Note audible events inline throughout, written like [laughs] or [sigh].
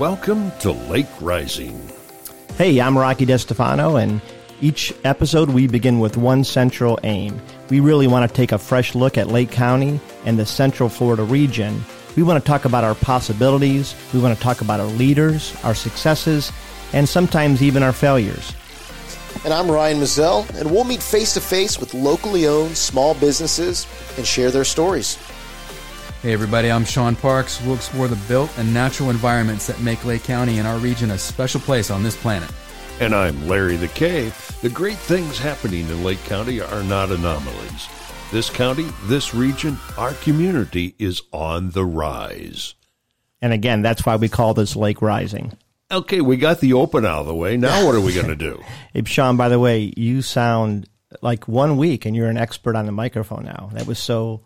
Welcome to Lake Rising. Hey, I'm Rocky DeStefano, and each episode we begin with one central aim. We really want to take a fresh look at Lake County and the Central Florida region. We want to talk about our possibilities, we want to talk about our leaders, our successes, and sometimes even our failures. And I'm Ryan Mazzell, and we'll meet face to face with locally owned small businesses and share their stories. Hey everybody, I'm Sean Parks. We'll explore the built and natural environments that make Lake County and our region a special place on this planet. And I'm Larry the K. The great things happening in Lake County are not anomalies. This county, this region, our community is on the rise. And again, that's why we call this Lake Rising. Okay, we got the open out of the way. Now what are we going to do? [laughs] Hey, Sean, by the way, you sound like one week and you're an expert on the microphone now. That was so,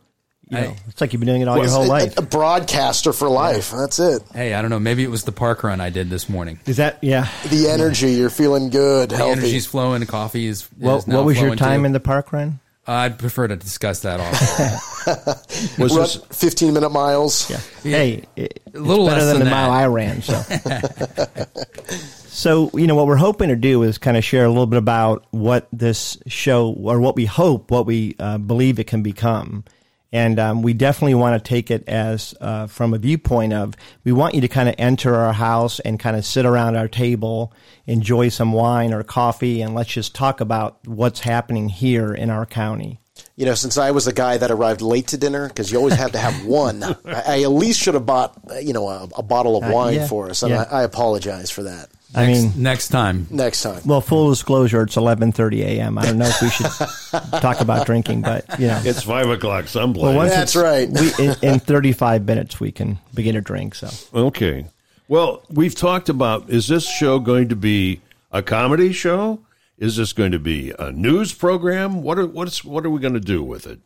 you know, I- it's like you've been doing it all your whole A- life. A, broadcaster for life. That's it. Hey, I don't know, maybe it was the park run I did this morning. Is that, yeah. The energy, you're feeling good, The healthy. energy's flowing, the coffee is, What, is now what was your time too. in the park run? I'd prefer to discuss that off. [laughs] [laughs] Was Run this 15 minute miles. Yeah. Hey, it, A little it's better less than, than the mile. I ran. So, [laughs] so you know what we're hoping to do is kind of share a little bit about what this show, or what we hope, what we uh, believe it can become. And um, we definitely want to take it as uh, from a viewpoint of we want you to kind of enter our house and kind of sit around our table, enjoy some wine or coffee, and let's just talk about what's happening here in our county. You know, since I was the guy that arrived late to dinner, because you always have to have one, [laughs] I, I at least should have bought, uh, you know, a, a bottle of wine yeah, for us. And yeah. I, I apologize for that. I next, mean, next time. Next time. Well, full disclosure, it's 11:30 a.m. I don't know if we should [laughs] talk about drinking, but you know, it's five o'clock someplace? well, once That's it's- right. We, in, in 35 minutes, we can begin to drink. So, Okay. Well, we've talked about is this show going to be a comedy show? Is this going to be a news program? What are what's what are we going to do with it?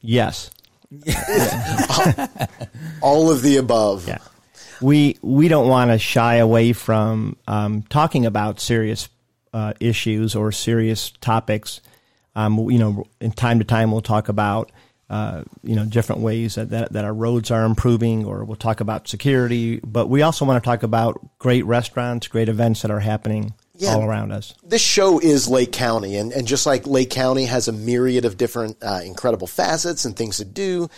yes, [laughs] All of the above. yeah, we we don't want to shy away from um, talking about serious uh, issues or serious topics. Um, you know, in time to time, we'll talk about. Uh, you know, different ways that, that, that our roads are improving, or we'll talk about security. But we also want to talk about great restaurants, great events that are happening Yeah. all around us. this show is Lake County, and, and just like Lake County has a myriad of different uh, incredible facets and things to do,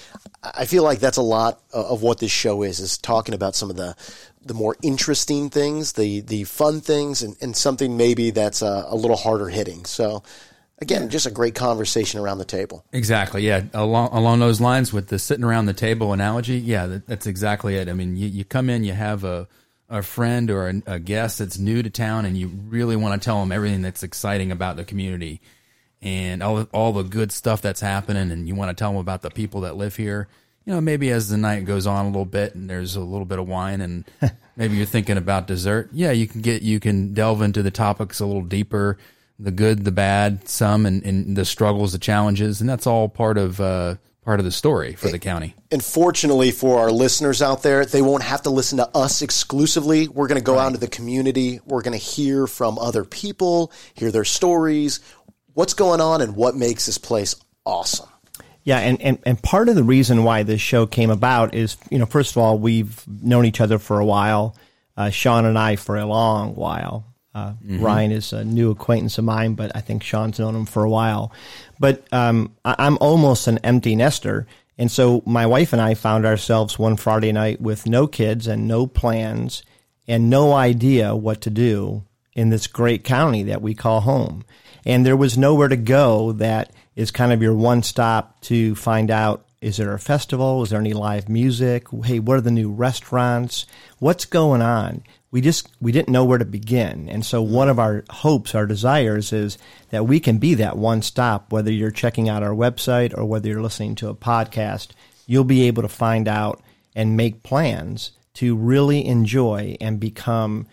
I feel like that's a lot of of what this show is, is talking about some of the the more interesting things, the the fun things, and, and something maybe that's uh, a little harder hitting. So, again, just a great conversation around the table. Exactly. Yeah. Along along those lines with the sitting around the table analogy. Yeah, that, that's exactly it. I mean, you, you come in, you have a a friend or a, a guest that's new to town, and you really want to tell them everything that's exciting about the community and all all the good stuff that's happening, and you want to tell them about the people that live here. You know, maybe as the night goes on a little bit, and there's a little bit of wine, and [laughs] maybe you're thinking about dessert. Yeah, you can get you can delve into the topics a little deeper the good, the bad, some, and, and the struggles, the challenges, and that's all part of uh, part of the story for the county. And fortunately for our listeners out there, they won't have to listen to us exclusively. We're going to go out into the community. We're going to hear from other people, hear their stories, what's going on, and what makes this place awesome. Yeah, and, and, and part of the reason why this show came about is, you know, first of all, we've known each other for a while, uh, Sean and I for a long while. Uh, Ryan is a new acquaintance of mine, but I think Sean's known him for a while. But um, I, I'm almost an empty nester. And so my wife and I found ourselves one Friday night with no kids and no plans and no idea what to do in this great county that we call home. And there was nowhere to go that is kind of your one stop to find out is there a festival? Is there any live music? Hey, what are the new restaurants? What's going on? We just we didn't know where to begin. And so one of our hopes, our desires is that we can be that one stop whether you're checking out our website or whether you're listening to a podcast, you'll be able to find out and make plans to really enjoy and become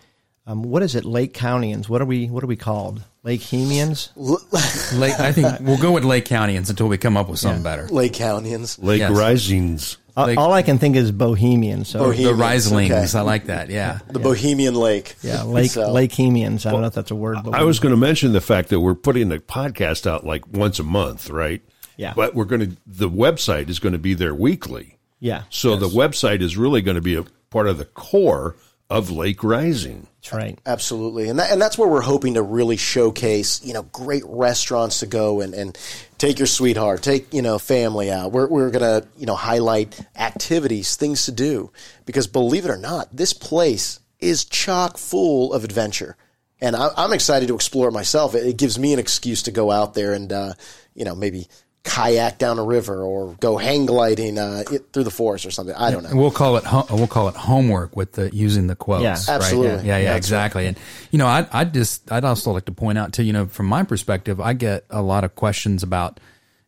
um, what is it, Lake Countyans? What are we? What are we called? Lake Hemians? [laughs] Lake, I think we'll go with Lake Countyans until we come up with something better. Lake Countyans. Lake Yes. Risings. Like- all I can think is Bohemian. So Bohemian. The Hemians, Rislings, okay. I like that. Yeah. The Bohemian Lake. yeah, Lake So- Lake Hemians. I don't know if that's a word. But I was going to mention the fact that we're putting the podcast out like once a month, right? Yeah. But we're going to the website is going to be there weekly. yeah. So the website is really going to be a part of the core of Lake Rising. That's right. Absolutely, and that, and that's where we're hoping to really showcase, you know, great restaurants to go and, and take your sweetheart, take you know family out. We're we're gonna you know highlight activities, things to do, because believe it or not, this place is chock full of adventure, and I, I'm excited to explore it myself. It, it gives me an excuse to go out there and uh, you know maybe kayak down a river or go hang gliding uh, it, through the forest or something. I don't know. And we'll call it ho- we'll call it homework with the using the quotes. Yeah. right? Absolutely. Yeah, yeah, Yeah, exactly. And you know, I I just I'd also like to point out too. You know, from my perspective, I get a lot of questions about,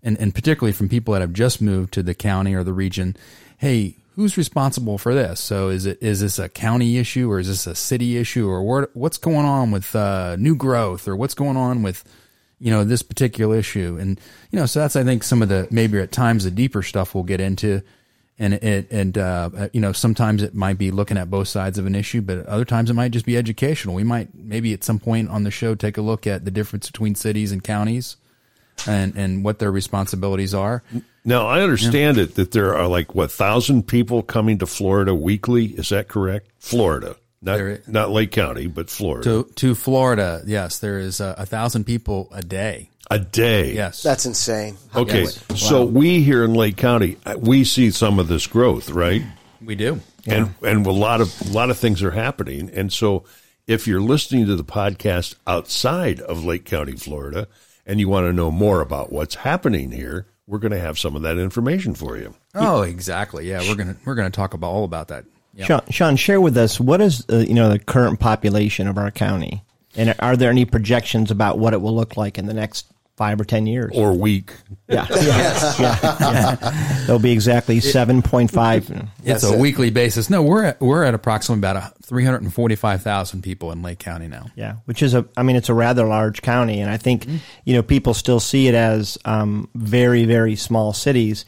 and and particularly from people that have just moved to the county or the region. Hey, who's responsible for this? So is it is this a county issue or is this a city issue or what, what's going on with uh, new growth or what's going on with you know this particular issue and you know so that's i think some of the maybe at times the deeper stuff we'll get into and it and uh, you know sometimes it might be looking at both sides of an issue but other times it might just be educational we might maybe at some point on the show take a look at the difference between cities and counties and and what their responsibilities are Now, I understand it that there are like, what, thousand people coming to Florida weekly? Is that correct? Florida. Not, There- not Lake County, but Florida. to to florida yes there is a, a thousand people a day a day. yes That's insane. Okay. Yes. So we here in Lake County, uh, we see some of this growth, right? we do And and a lot of a lot of things are happening. And so if you're listening to the podcast outside of Lake County, Florida, and you want to know more about what's happening here, we're going to have some of that information for you. oh exactly yeah we're gonna we're gonna talk about all about that yeah. Sean, Sean, share with us what is uh, you know the current population of our county, and are there any projections about what it will look like in the next five or ten years? Or week. yeah, [laughs] yeah, yeah, yeah. There'll be exactly seven point five. It's That's a it. weekly basis. No, we're at, we're at approximately about 345,000 people in Lake County now. Yeah, which is a, I mean, it's a rather large county, and I think you know people still see it as um, very, very small cities,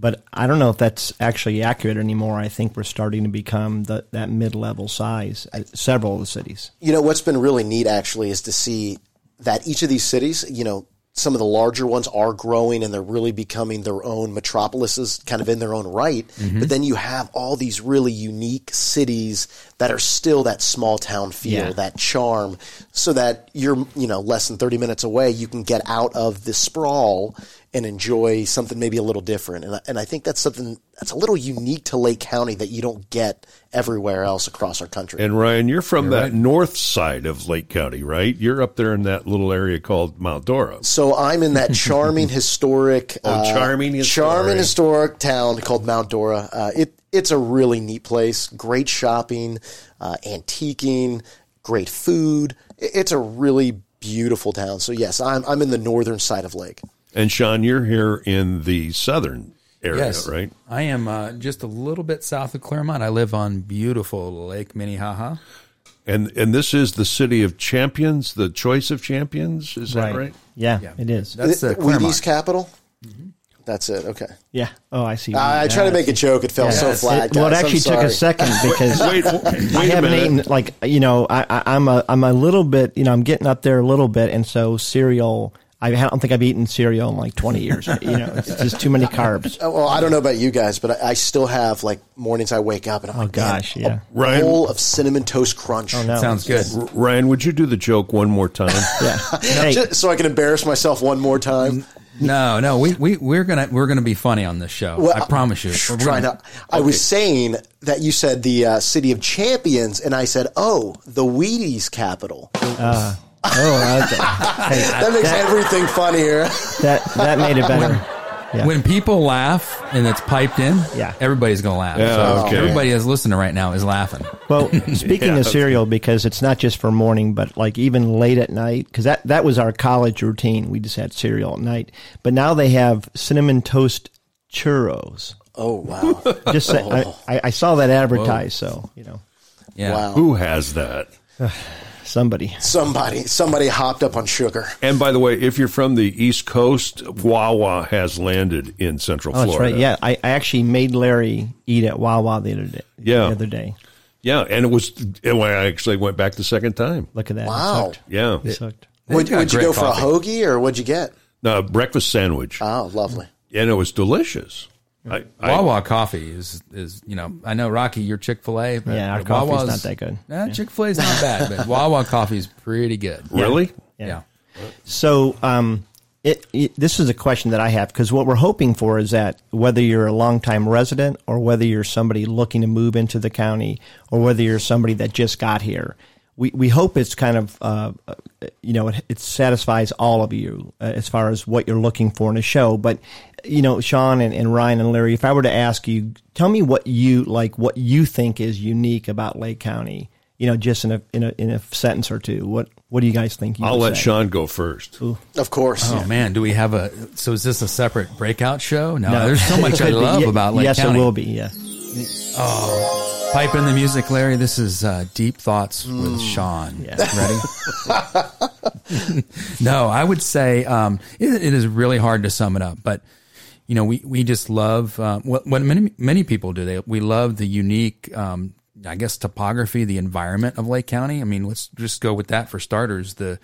but I don't know if that's actually accurate anymore. I think we're starting to become the, that mid-level size. At several of the cities. You know, what's been really neat actually is to see that each of these cities, you know, some of the larger ones are growing and they're really becoming their own metropolises kind of in their own right. Mm-hmm. But then you have all these really unique cities that are still that small town feel, Yeah. that charm, so that you're, you know, less than 30 minutes away, you can get out of the sprawl and enjoy something maybe a little different. And I, and I think that's something that's a little unique to Lake County that you don't get everywhere else across our country. And Ryan, you're from that right. north side of Lake County, right? You're up there in that little area called Mount Dora. So I'm in that charming [laughs] historic, Oh, charming historic. charming historic town called Mount Dora. Uh, it it's a really neat place. Great shopping, uh, antiquing, great food. I- It's a really beautiful town. So yes, I'm I'm in the northern side of Lake. And Sean, you're here in the southern area, Yes, right? I am uh, just a little bit south of Clermont. I live on beautiful Lake Minnehaha. And and this is the city of champions, the choice of champions. Is that right? Yeah, Yeah. it is. That's uh, Wheaties Clermont. capital. That's it. Okay. yeah. Oh, I see. I, I tried to make a joke. It fell so flat. well, it guys. I'm actually took a second [laughs] because Wait, wait I a haven't eaten like you know I, I I'm a I'm a little bit you know I'm getting up there a little bit and so cereal I don't think I've eaten cereal in like 20 years [laughs] you know it's just too many carbs Oh, Well, I don't know about you guys, but I, I still have like mornings I wake up and I'm oh like, man, gosh yeah a Ryan- bowl of cinnamon toast crunch. oh no Sounds good. R- Ryan, would you do the joke one more time? [laughs] yeah [laughs] hey Just so I can embarrass myself one more time. No, no, we we we're gonna we're gonna be funny on this show. Well, I promise you. We're Trying gonna- to, I was saying that you said the uh, city of champions, and I said, "Oh, the Wheaties capital." Oh okay. [laughs] hey, That makes everything funnier. that that made it better yeah. When people laugh and it's piped in, Yeah. everybody's gonna laugh. Yeah, so okay. everybody that's listening right now is laughing. Well, [laughs] speaking Yeah. of cereal, because it's not just for morning, but like even late at night, because that, that was our college routine. We just had cereal at night. But now they have cinnamon toast churros. Oh wow! Just say, I, I, I saw that advertised, so you know Yeah. Wow! Who has that? [sighs] somebody. Somebody, somebody hopped up on sugar. And by the way, if you're from the East Coast, Wawa has landed in Central Oh, that's right. Yeah, I, I actually made Larry eat at Wawa the other day. Yeah. the other day. Yeah, and it was. And I actually went back the second time. Look at that. Wow. It's hooked. Yeah, It's hooked. Would, would you great go for a hoagie or what'd you get? no breakfast sandwich, Oh, lovely. and it was delicious. I, I, Wawa coffee is is you know I know Rocky your Chick Fil A Yeah, our coffee's not that good. Nah, Chick Fil A is not bad, but [laughs] Wawa coffee is pretty good. [laughs] really? Yeah. So, um, it, it, this is a question that I have because what we're hoping for is that whether you're a longtime resident or whether you're somebody looking to move into the county or whether you're somebody that just got here, we, we hope it's kind of, uh, uh, you know, it, it satisfies all of you uh, as far as what you're looking for in a show. But, you know, Sean and, and Ryan and Larry, if I were to ask you, tell me what you like, what you think is unique about Lake County, you know, just in a, in a, in a sentence or two. What, what do you guys think? You I'll let say? Sean go first. Of course. Oh man, do we have a? So is this a separate breakout show? No, there's so much I [laughs] could be. love about Lake yes, County. Yes it will be. Yeah. Pipe in the music, Larry. This is uh, Deep Thoughts with Sean. [laughs] Ready? [laughs] no, I would say um, it, it is really hard to sum it up, but you know, we, we just love uh, what, what many many people do. They we love the unique, um, I guess, topography, the environment of Lake County. I mean, let's just go with that for starters. The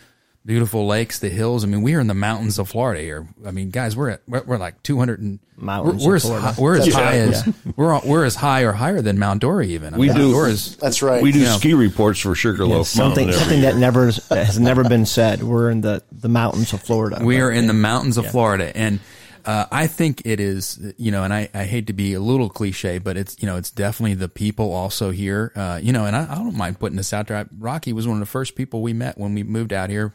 beautiful lakes, the hills. I mean, we are in the mountains of Florida here. I mean, guys, we're at we're, we're like two hundred and Mountains We're, we're as high, we're as That's high right. as we're on- we're as high or higher than Mount Dora even. I We mean, do. Is- That's right. We do Yeah. ski reports for Sugarloaf something Mountain. every something year. that never has never been said. We're in the, the mountains of Florida. We are in the mountains of Florida, and uh, I think it is. You know, and I, I hate to be a little cliche, but it's you know it's definitely the people also here. Uh, you know, and I, I don't mind putting this out there. I, Rocky was one of the first people we met when we moved out here.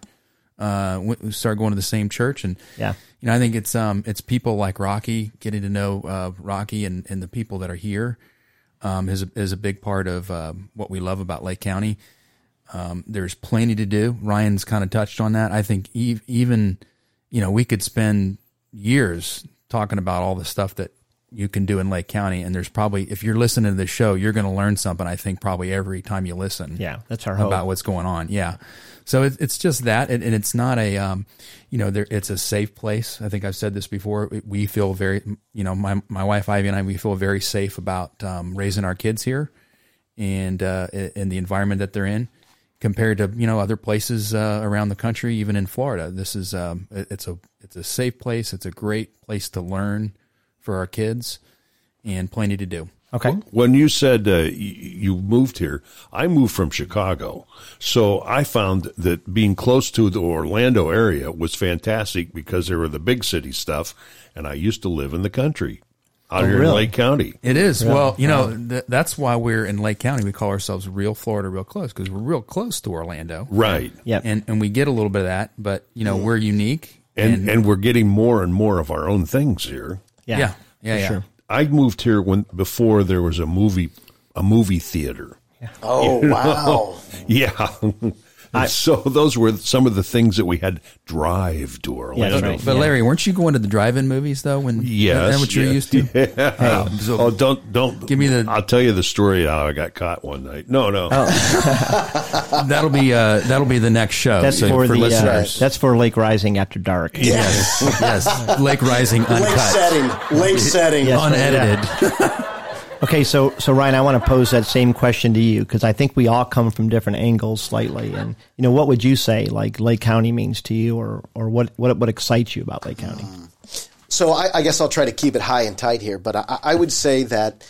Uh, we we started going to the same church, and Yeah. you know, I think it's um it's people like Rocky getting to know uh, Rocky and, and the people that are here um, is a, is a big part of um, what we love about Lake County. Um, there's plenty to do. Ryan's kind of touched on that. I think ev- even you know we could spend years talking about all the stuff that you can do in Lake County, and there's probably if you're listening to this show, you're going to learn something. I think probably every time you listen Yeah, that's our hope. about what's going on. Yeah. So it, it's just that, and, and it's not a, um, you know, there, it's a safe place. I think I've said this before. We feel very, you know, my, my wife Ivy and I, we feel very safe about, um, raising our kids here and, uh, in the environment that they're in compared to, you know, other places, uh, around the country, even in Florida. This is, um, it- it's a, it's a safe place. It's a great place to learn for our kids and plenty to do. Okay. When you said uh, you moved here, I moved from Chicago. So I found that being close to the Orlando area was fantastic because there were the big city stuff, and I used to live in the country out here in? Lake County. It is. Well, you know, th- that's why we're in Lake County. We call ourselves real Florida, real close, because we're real close to Orlando. Right. Yep. And, and we get a little bit of that, but, you know, we're unique. And, and we're getting more and more of our own things here. Yeah. yeah, yeah, yeah. sure. I moved here when before there was a movie a movie theater. Oh, [laughs] wow. [laughs] Yeah. [laughs] And so [laughs] those were some of the things that we had drive to Yeah, Orlando. that's right. But Yeah. Larry, weren't you going to the drive-in movies though? When Yes, is that what you're yeah. used to? [laughs] Yeah. so- oh, don't don't Give me the- I'll tell you the story how I got caught one night. No, no. [laughs] That'll be uh, that'll be the next show. That's so for, the uh, that's for Lake Rising after dark. yes, yes. Lake Rising Lake uncut, setting. Lake setting. Yes. unedited. Okay, so so Ryan, I want to pose that same question to you because I think we all come from different angles slightly, and you know, what would you say like Lake County means to you, or or what what what excites you about Lake County? So I, I guess I'll try to keep it high and tight here, but I, I would say that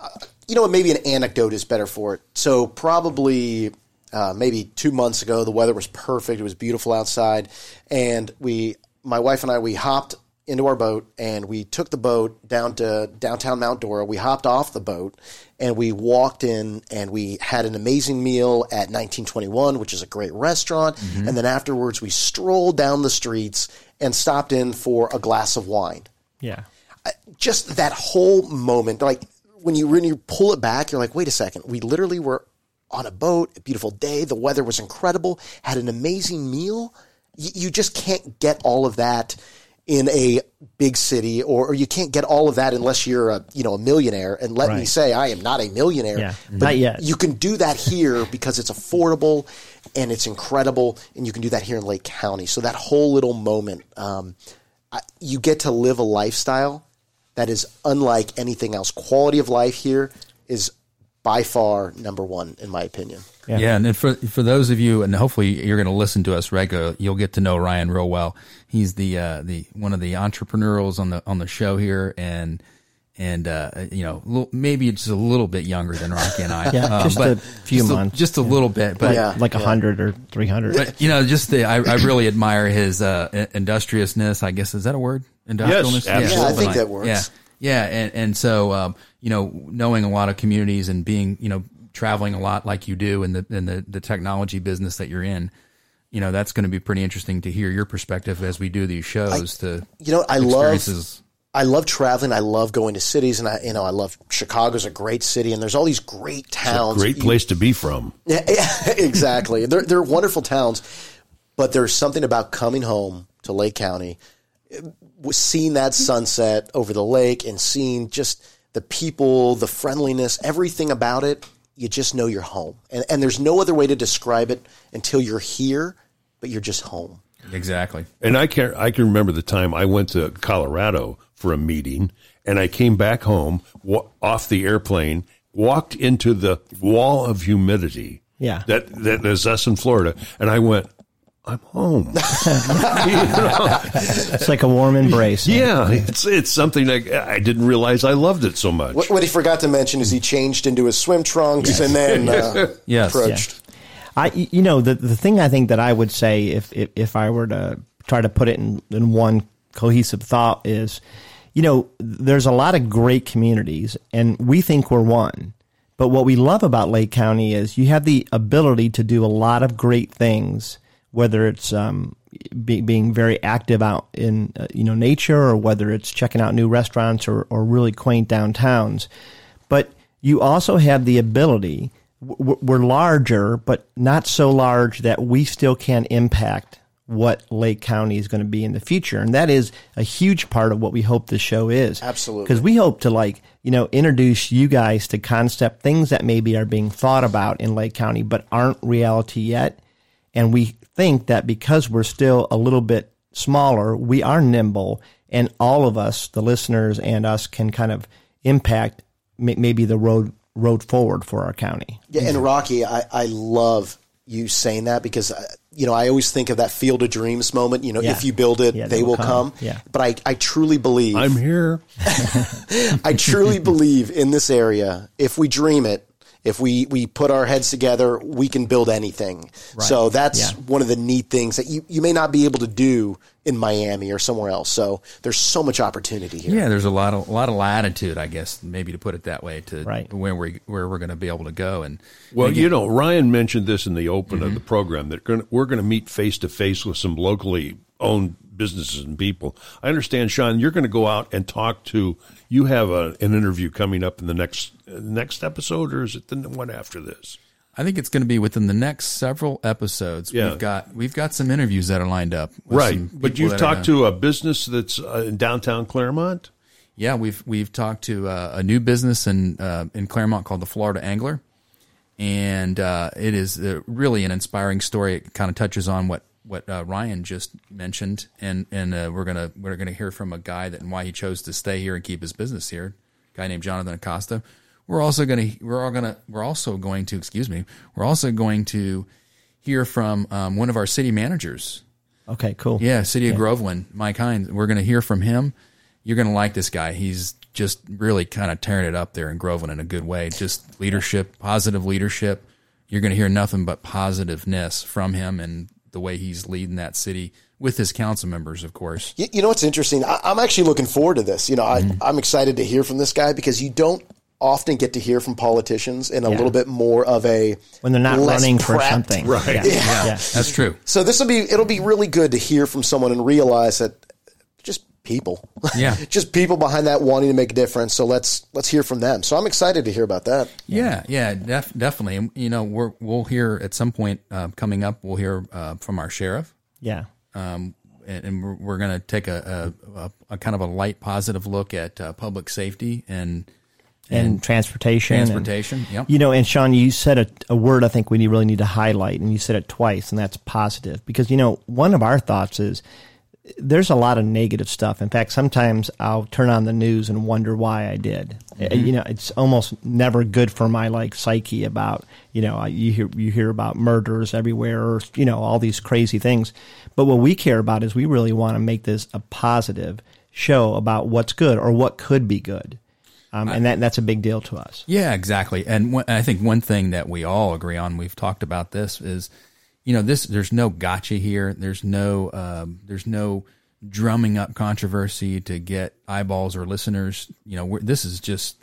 uh, you know maybe an anecdote is better for it. So probably uh, maybe two months ago, the weather was perfect; it was beautiful outside, and we, my wife and I, we hopped into our boat and we took the boat down to downtown Mount Dora. We hopped off the boat and we walked in and we had an amazing meal at 1921, which is a great restaurant. Mm-hmm. And then afterwards, we strolled down the streets and stopped in for a glass of wine Yeah, just that whole moment, like when you when you pull it back, you're like, wait a second, we literally were on a boat, a beautiful day, the weather was incredible, had an amazing meal. You, you just can't get all of that in a big city, or, or you can't get all of that unless you're a you know a millionaire. And let me say, I am not a millionaire. Yeah, but not yet. You can do that here because it's affordable and it's incredible, and you can do that here in Lake County. So that whole little moment, um, I, you get to live a lifestyle that is unlike anything else. Quality of life here is by far number one, in my opinion. Yeah. and then for for those of you, and hopefully you're going to listen to us regular, you'll get to know Ryan real well. He's the uh, the one of the entrepreneurs on the on the show here, and and uh, you know, l- maybe just a little bit younger than Rocky and I. [laughs] Yeah, Um, just but a few just months. just a little bit. But Yeah. like a hundred or three hundred. but you know, just the I, I really admire his uh, industriousness. I guess is that a word? Industrialness. absolutely. Yeah, I something think that works. Yeah, yeah, and and so um, you know, knowing a lot of communities and being you know traveling a lot like you do in the in the the technology business that you're in. You know that's going to be pretty interesting to hear your perspective as we do these shows. to You know, I love. I love traveling. I love going to cities, and I you know I love Chicago's a great city, and there's all these great towns. Great You- place to be from. Yeah, [laughs] yeah, exactly. They're they're wonderful towns, but there's something about coming home to Lake County, uh, seeing that sunset over the lake, and seeing just the people, the friendliness, everything about it. You just know you're home, and and there's no other way to describe it until you're here, but you're just home. Exactly. And I can I can remember the time I went to Colorado for a meeting, and I came back home wa- off the airplane, walked into the wall of humidity. Yeah. that that is us in Florida, and I went, I'm home. You [laughs] know? It's like a warm embrace. Yeah, it's it's something like I didn't realize I loved it so much. What, what he forgot to mention is he changed into his swim trunks and then uh, [laughs] Yes. approached. I, you know, the the thing I think that I would say if if, if I were to try to put it in, in one cohesive thought is, you know, there's a lot of great communities, and we think we're one. But what we love about Lake County is you have the ability to do a lot of great things, whether it's um, be, being very active out in uh, you know nature, or whether it's checking out new restaurants or, or really quaint downtowns. But you also have the ability. w- We're larger, but not so large that we still can impact what Lake County is going to be in the future, and that is a huge part of what we hope this show is. Absolutely. because we hope to like you know introduce you guys to concept things that maybe are being thought about in Lake County but aren't reality yet, and we think that because we're still a little bit smaller, we are nimble, and all of us, the listeners and us, can kind of impact maybe the road road forward for our county. Yeah, and Rocky, I, I love you saying that because uh, you know I always think of that Field of Dreams moment. You know, Yeah. if you build it, Yeah, they will come. Yeah. But I, I truly believe I'm here. [laughs] I truly believe in this area. If we dream it, if we, we put our heads together, we can build anything. So that's Yeah. one of the neat things that you, you may not be able to do in Miami or somewhere else. So there's so much opportunity here. Yeah, there's a lot of a lot of latitude, I guess, maybe to put it that way, to Right. where we where we're going to be able to go. And Well, you know, Ryan mentioned this in the open Mm-hmm. of the program that gonna, we're going to meet face to face with some locally owned businesses and people. I understand, Sean, you're going to go out and talk to. You have a, an interview coming up in the next uh, next episode, or is it the one after this? I think it's going to be within the next several episodes. Yeah. We've got we've got some interviews that are lined up. Right, but you've talked gonna- a business that's uh, in downtown Clermont. Yeah, we've we've talked to uh, a new business in uh, in Clermont called the Florida Angler, and uh, it is uh, really an inspiring story. It kind of touches on what what uh, Ryan just mentioned, and and uh, we're gonna we're gonna hear from a guy that and why he chose to stay here and keep his business here. A guy named Jonathan Acosta. We're also gonna we're all gonna we're also going to excuse me. We're also going to hear from um, one of our city managers. Okay, cool. Yeah, City of Groveland, Mike Hines. We're going to hear from him. You're going to like this guy. He's just really kind of tearing it up there in Groveland in a good way. Just leadership, positive leadership. You're going to hear nothing but positiveness from him and the way he's leading that city with his council members, of course. You, you know what's interesting? I, I'm actually looking forward to this. You know, I, Mm-hmm. I'm excited to hear from this guy because you don't often get to hear from politicians in a little bit more of a When they're not less running for something, Right. Yeah, Yeah. yeah. That's true. So this will be it'll be really good to hear from someone and realize that just people, Yeah. [laughs] just people behind that wanting to make a difference. So let's let's hear from them. So I'm excited to hear about that. Yeah, yeah, def- definitely. And, you know, we're, we'll hear at some point uh, coming up, we'll hear uh, from our sheriff. yeah. um, and, and we're, we're going to take a, a, a, a kind of a light positive look at uh, public safety and and, transportation. and- transportation. Yep. you know, and Sean, you said a, a word I think we really need to highlight, and you said it twice, and that's positive. Because, you know, one of our thoughts is there's a lot of negative stuff. In fact, sometimes I'll turn on the news and wonder why I did. Uh, You know, it's almost never good for my like psyche about you know you hear you hear about murders everywhere or you know all these crazy things. But what we care about is we really want to make this a positive show about what's good or what could be good. Um, and that that's a big deal to us. Yeah, exactly. And one, I think one thing that we all agree on, we've talked about this, is you know this. There's no gotcha here. There's no um, there's no drumming up controversy to get eyeballs or listeners. You know, we're, this is just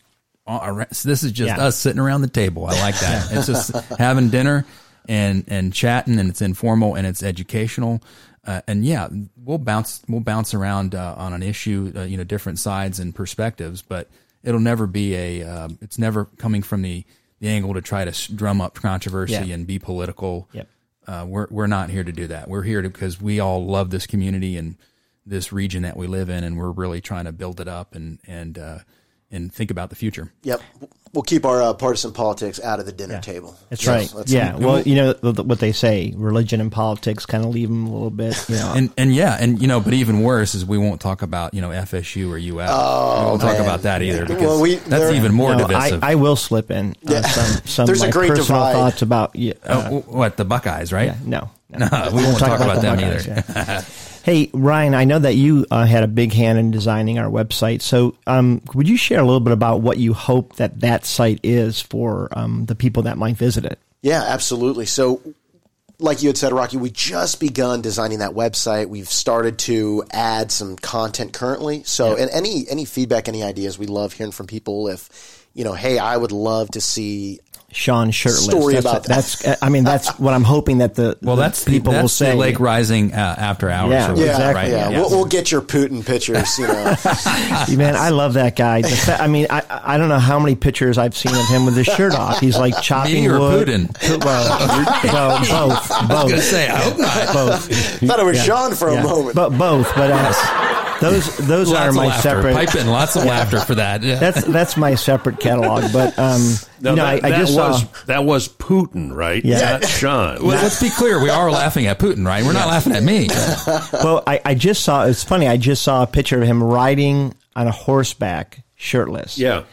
uh, this is just Yeah. us sitting around the table. I like that. [laughs] it's just having dinner and and chatting, and it's informal and it's educational. Uh, and yeah, we'll bounce we'll bounce around uh, on an issue, uh, you know, different sides and perspectives, but it'll never be a. Um, it's never coming from the the angle to try to drum up controversy Yeah. and be political. Yep. Uh, we're we're not here to do that. We're here to, because we all love this community and this region that we live in, and we're really trying to build it up and and uh, and think about the future. Yep. We'll keep our uh, partisan politics out of the dinner table. That's Yes, right. that's- yeah. Well, you know th- th- what they say: religion and politics kind of leave them a little bit. You know. And and yeah, and you know, but even worse is we won't talk about you know FSU or UF. Oh, we won't talk about that either because Well, we- that's even more No, I, divisive. I will slip in uh, some [laughs] some There's of a great personal divide. thoughts about yeah, Oh, uh, what the Buckeyes, right? yeah, no, No, [laughs] we won't talk about the them Buckeyes, either. [laughs] yeah. hey, Ryan, I know that you uh, had a big hand in designing our website. So, um, would you share a little bit about what you hope that that site is for um, the people that might visit it? Yeah, absolutely. So, like you had said, Rocky, we just begun designing that website. We've started to add some content currently. So, and any any feedback, any ideas, we love hearing from people. If you know, hey, I would love to see. Sean shirtless. Story that's, about that. that's. I mean, that's what I'm hoping that the Well, the that's the, people that's will say. the Lake Rising uh, after hours. Yeah, or Yeah, Exactly, right? yeah. yeah. We'll, we'll get your Putin pictures. You know, [laughs] Man, I love that guy. The fa- I mean, I I don't know how many pictures I've seen of him with his shirt off. He's like [laughs] chopping Me or wood. Putin? Pu- Well, [laughs] well, both, I was gonna both, say, I hope not. both. thought it was Sean for a moment. But both, but uh, those those Lots are my laughter. separate. Pipe in lots of laughter for that. Yeah. That's that's my separate catalog. But um, Now, you know, that, I, I that just was saw. that was Putin, right? Yeah. Not Sean. Well, let's be clear. We are laughing at Putin, right? We're not laughing at me. Well, I, I just saw. It's funny. I just saw a picture of him riding on a horseback, shirtless. yeah.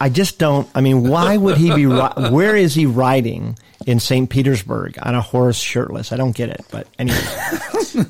I just don't. I mean, why would he be? ri- Where is he riding in St. Petersburg on a horse, shirtless? I don't get it. But anyway, [laughs]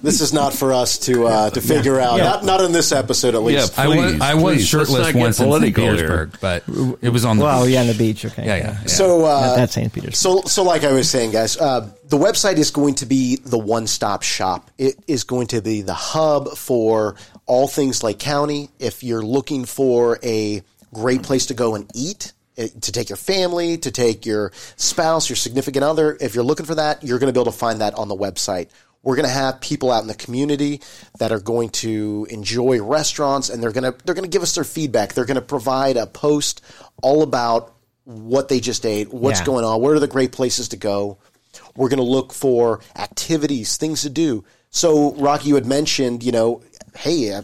this is not for us to uh, to figure out. Yeah. Not not in this episode, at least. I was Please, I was please, let's shirtless once in St. political here. Petersburg, but it was on the well, beach. yeah, on the beach. Okay, yeah, yeah, yeah. So uh, That- that's St. Petersburg. So, so like I was saying, guys, uh, the website is going to be the one-stop shop. It is going to be the hub for all things Lake County. If you're looking for a great place to go and eat, eh, to take your family, to take your spouse, your significant other, if you're looking for that, you're going to be able to find that on the website. We're going to have people out in the community that are going to enjoy restaurants, and they're going to they're going to give us their feedback. They're going to provide a post all about what they just ate, what's Yeah. going on, where are the great places to go. We're going to look for activities, things to do. So, Rocky, you had mentioned, you know, hey, uh,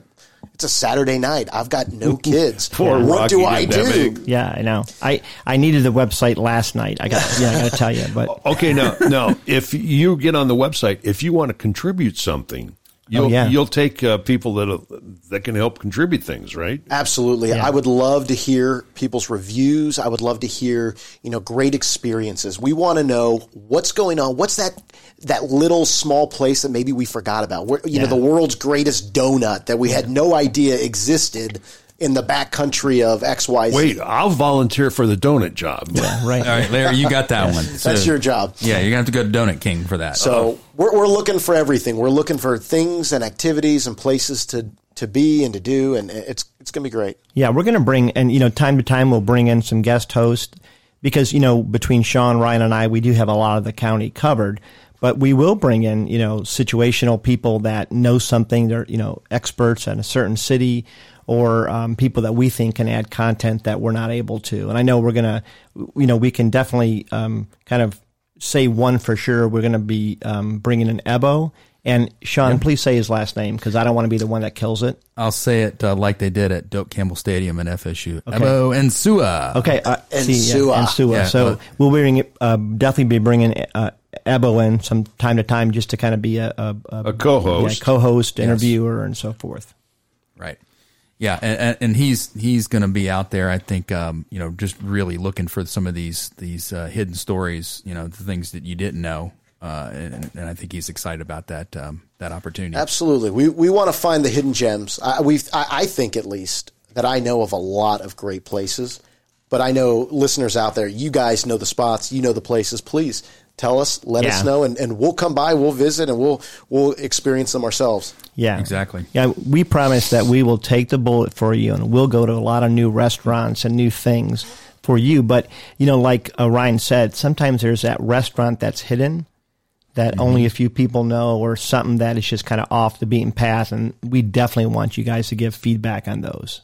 it's a Saturday night. I've got no [laughs] kids. Poor what do I didn't do? Yeah, I know. I, I needed the website last night. I got yeah, I got to tell you, but [laughs] Okay, no, no. if you get on the website, if you want to contribute something, you'll yeah. you'll take uh, people that that can help contribute things, right? Absolutely. I would love to hear people's reviews. I would love to hear, you know, great experiences. We want to know what's going on. What's that that little small place that maybe we forgot about? Where, you know, the world's greatest donut that we had no idea existed in the back country of XYZ. Wait, I'll volunteer for the donut job. Yeah, right. All right, Larry, you got that one. That's your job. Yeah, you're gonna have to go to Donut King for that. So we're, we're looking for everything. We're looking for things and activities and places to, to be and to do, and it's it's going to be great. Yeah, we're going to bring, and you know, time to time we'll bring in some guest hosts because you know between Sean, Ryan, and I, we do have a lot of the county covered. But we will bring in, you know, situational people that know something. They're, you know, experts in a certain city, or um, people that we think can add content that we're not able to. And I know we're gonna, you know, we can definitely um, kind of say one for sure. We're going to be um, bringing in Ebo. And Sean, please say his last name because I don't want to be the one that kills it. I'll say it uh, like they did at Doak Campbell Stadium in FSU. Ebo and Sua. Okay, uh, And see, Sua. Yeah, and Sua. Yeah, so uh, we'll bring uh, definitely be bringing uh, Ebo in some time to time just to kind of be a, a, A co-host. yeah, co-host, interviewer, and so forth. Right. Yeah, and, and, he's he's going to be out there. I think um, you know, just really looking for some of these these uh, hidden stories. You know, the things that you didn't know, uh, and, and I think he's excited about that um, that opportunity. Absolutely, we we want to find the hidden gems. I, we I, I think at least that I know of a lot of great places, but I know listeners out there, you guys know the spots, you know the places. Please tell us, let us know, and, and we'll come by, we'll visit, and we'll we'll experience them ourselves. Yeah, Exactly. Yeah, we promise that we will take the bullet for you, and we'll go to a lot of new restaurants and new things for you. But you know, like uh, Ryan said, sometimes there's that restaurant that's hidden that only a few people know, or something that is just kind of off the beaten path, and we definitely want you guys to give feedback on those.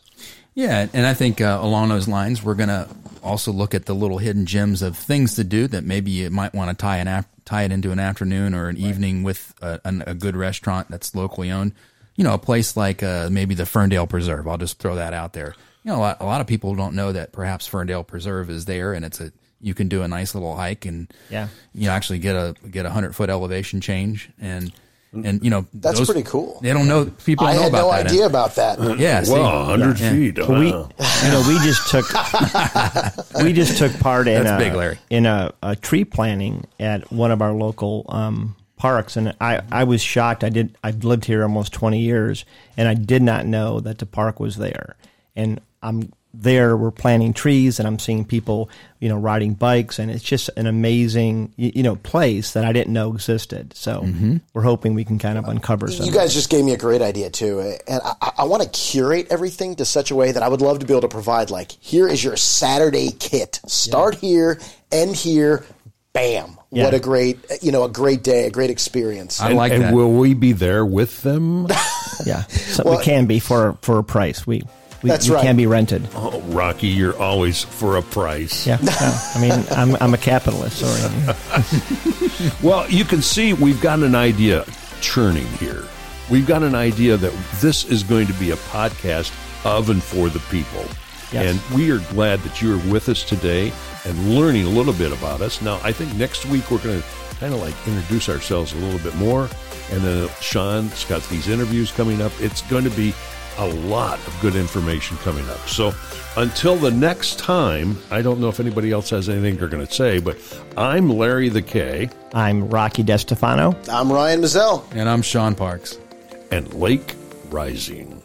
Yeah, and I think uh, along those lines, we're going to also look at the little hidden gems of things to do that maybe you might want to tie an af- tie it into an afternoon or an evening with a, an, a good restaurant that's locally owned. You know, a place like uh, maybe the Ferndale Preserve. I'll just throw that out there. You know, a lot, a lot of people don't know that perhaps Ferndale Preserve is there, and it's a you can do a nice little hike and Yeah. you know, actually get a get a hundred foot elevation change and and you know That's those- pretty cool. They don't know people I don't know had about no that. idea about that. [laughs] Yeah, see? Well, 100 Yeah. feet. Well, we, you know, we just took [laughs] we just took part in That's a, big, Larry. in a, a tree planting at one of our local um, parks, and I, I was shocked. I did I've lived here almost twenty years, and I did not know that the park was there. And I'm there. We're planting trees, and I'm seeing people, you know, riding bikes, and it's just an amazing, you, you know, place that I didn't know existed. So Mm-hmm. we're hoping we can kind of uncover some. You guys just gave me a great idea too, and I, I want to curate everything to such a way that I would love to be able to provide. Like, here is your Saturday kit. Start here, end here, bam. Yeah. What a great, you know, a great day, a great experience. I and, like and that. will we be there with them? [laughs] yeah, [laughs] so Well- we can be for for a price. We we, That's we right. can be rented. oh, Rocky, you're always for a price. Yeah, no, I mean, I'm I'm a capitalist. Sorry. [laughs] Well, you can see we've got an idea churning here. We've got an idea that this is going to be a podcast of and for the people. Yes. And we are glad that you are with us today and learning a little bit about us. Now, I think next week we're going to kind of like introduce ourselves a little bit more. And then Sean's got these interviews coming up. It's going to be a lot of good information coming up. So until the next time, I don't know if anybody else has anything they're going to say, but I'm Larry the K. I'm Rocky DeStefano. I'm Ryan Mazzell. and I'm Sean Parks. and Lake Rising.